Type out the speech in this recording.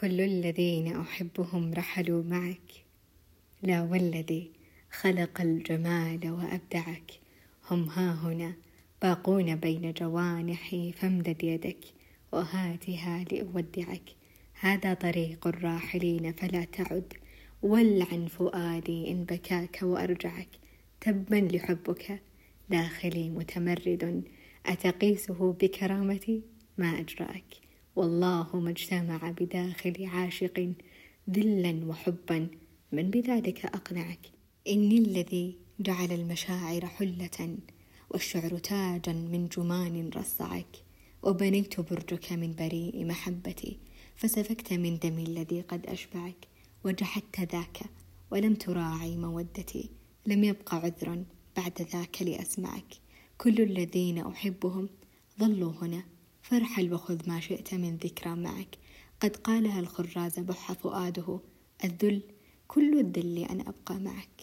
كل الذين أحبهم رحلوا معك. لا والذي خلق الجمال وأبدعك. هم ها هنا باقون بين جوانحي فامدد يدك وهاتها لأودعك. هذا طريق الراحلين فلا تعد. ولعن فؤادي إن بكاك وأرجعك. تبا لحبك. داخلي متمرد. أتقيسه بكرامتي؟ ما أجرأك. والله ما اجتمع بداخل عاشق ذلا وحبا. من بذلك أقنعك؟ إني الذي جعل المشاعر حلة والشعر تاجا من جمان رصعك. وبنيت برجك من بريء محبتي فسفكت من دمي الذي قد أشبعك. وجحدت ذاك ولم تراعي مودتي لم يبق عذر بعد ذاك لأسمعك. كل الذين أحبهم ظلوا هنا فارحل وخذ ما شئت من ذكرى معك. قد قالها الخراز بح فؤاده الذل كل الذل أن أبقى معك.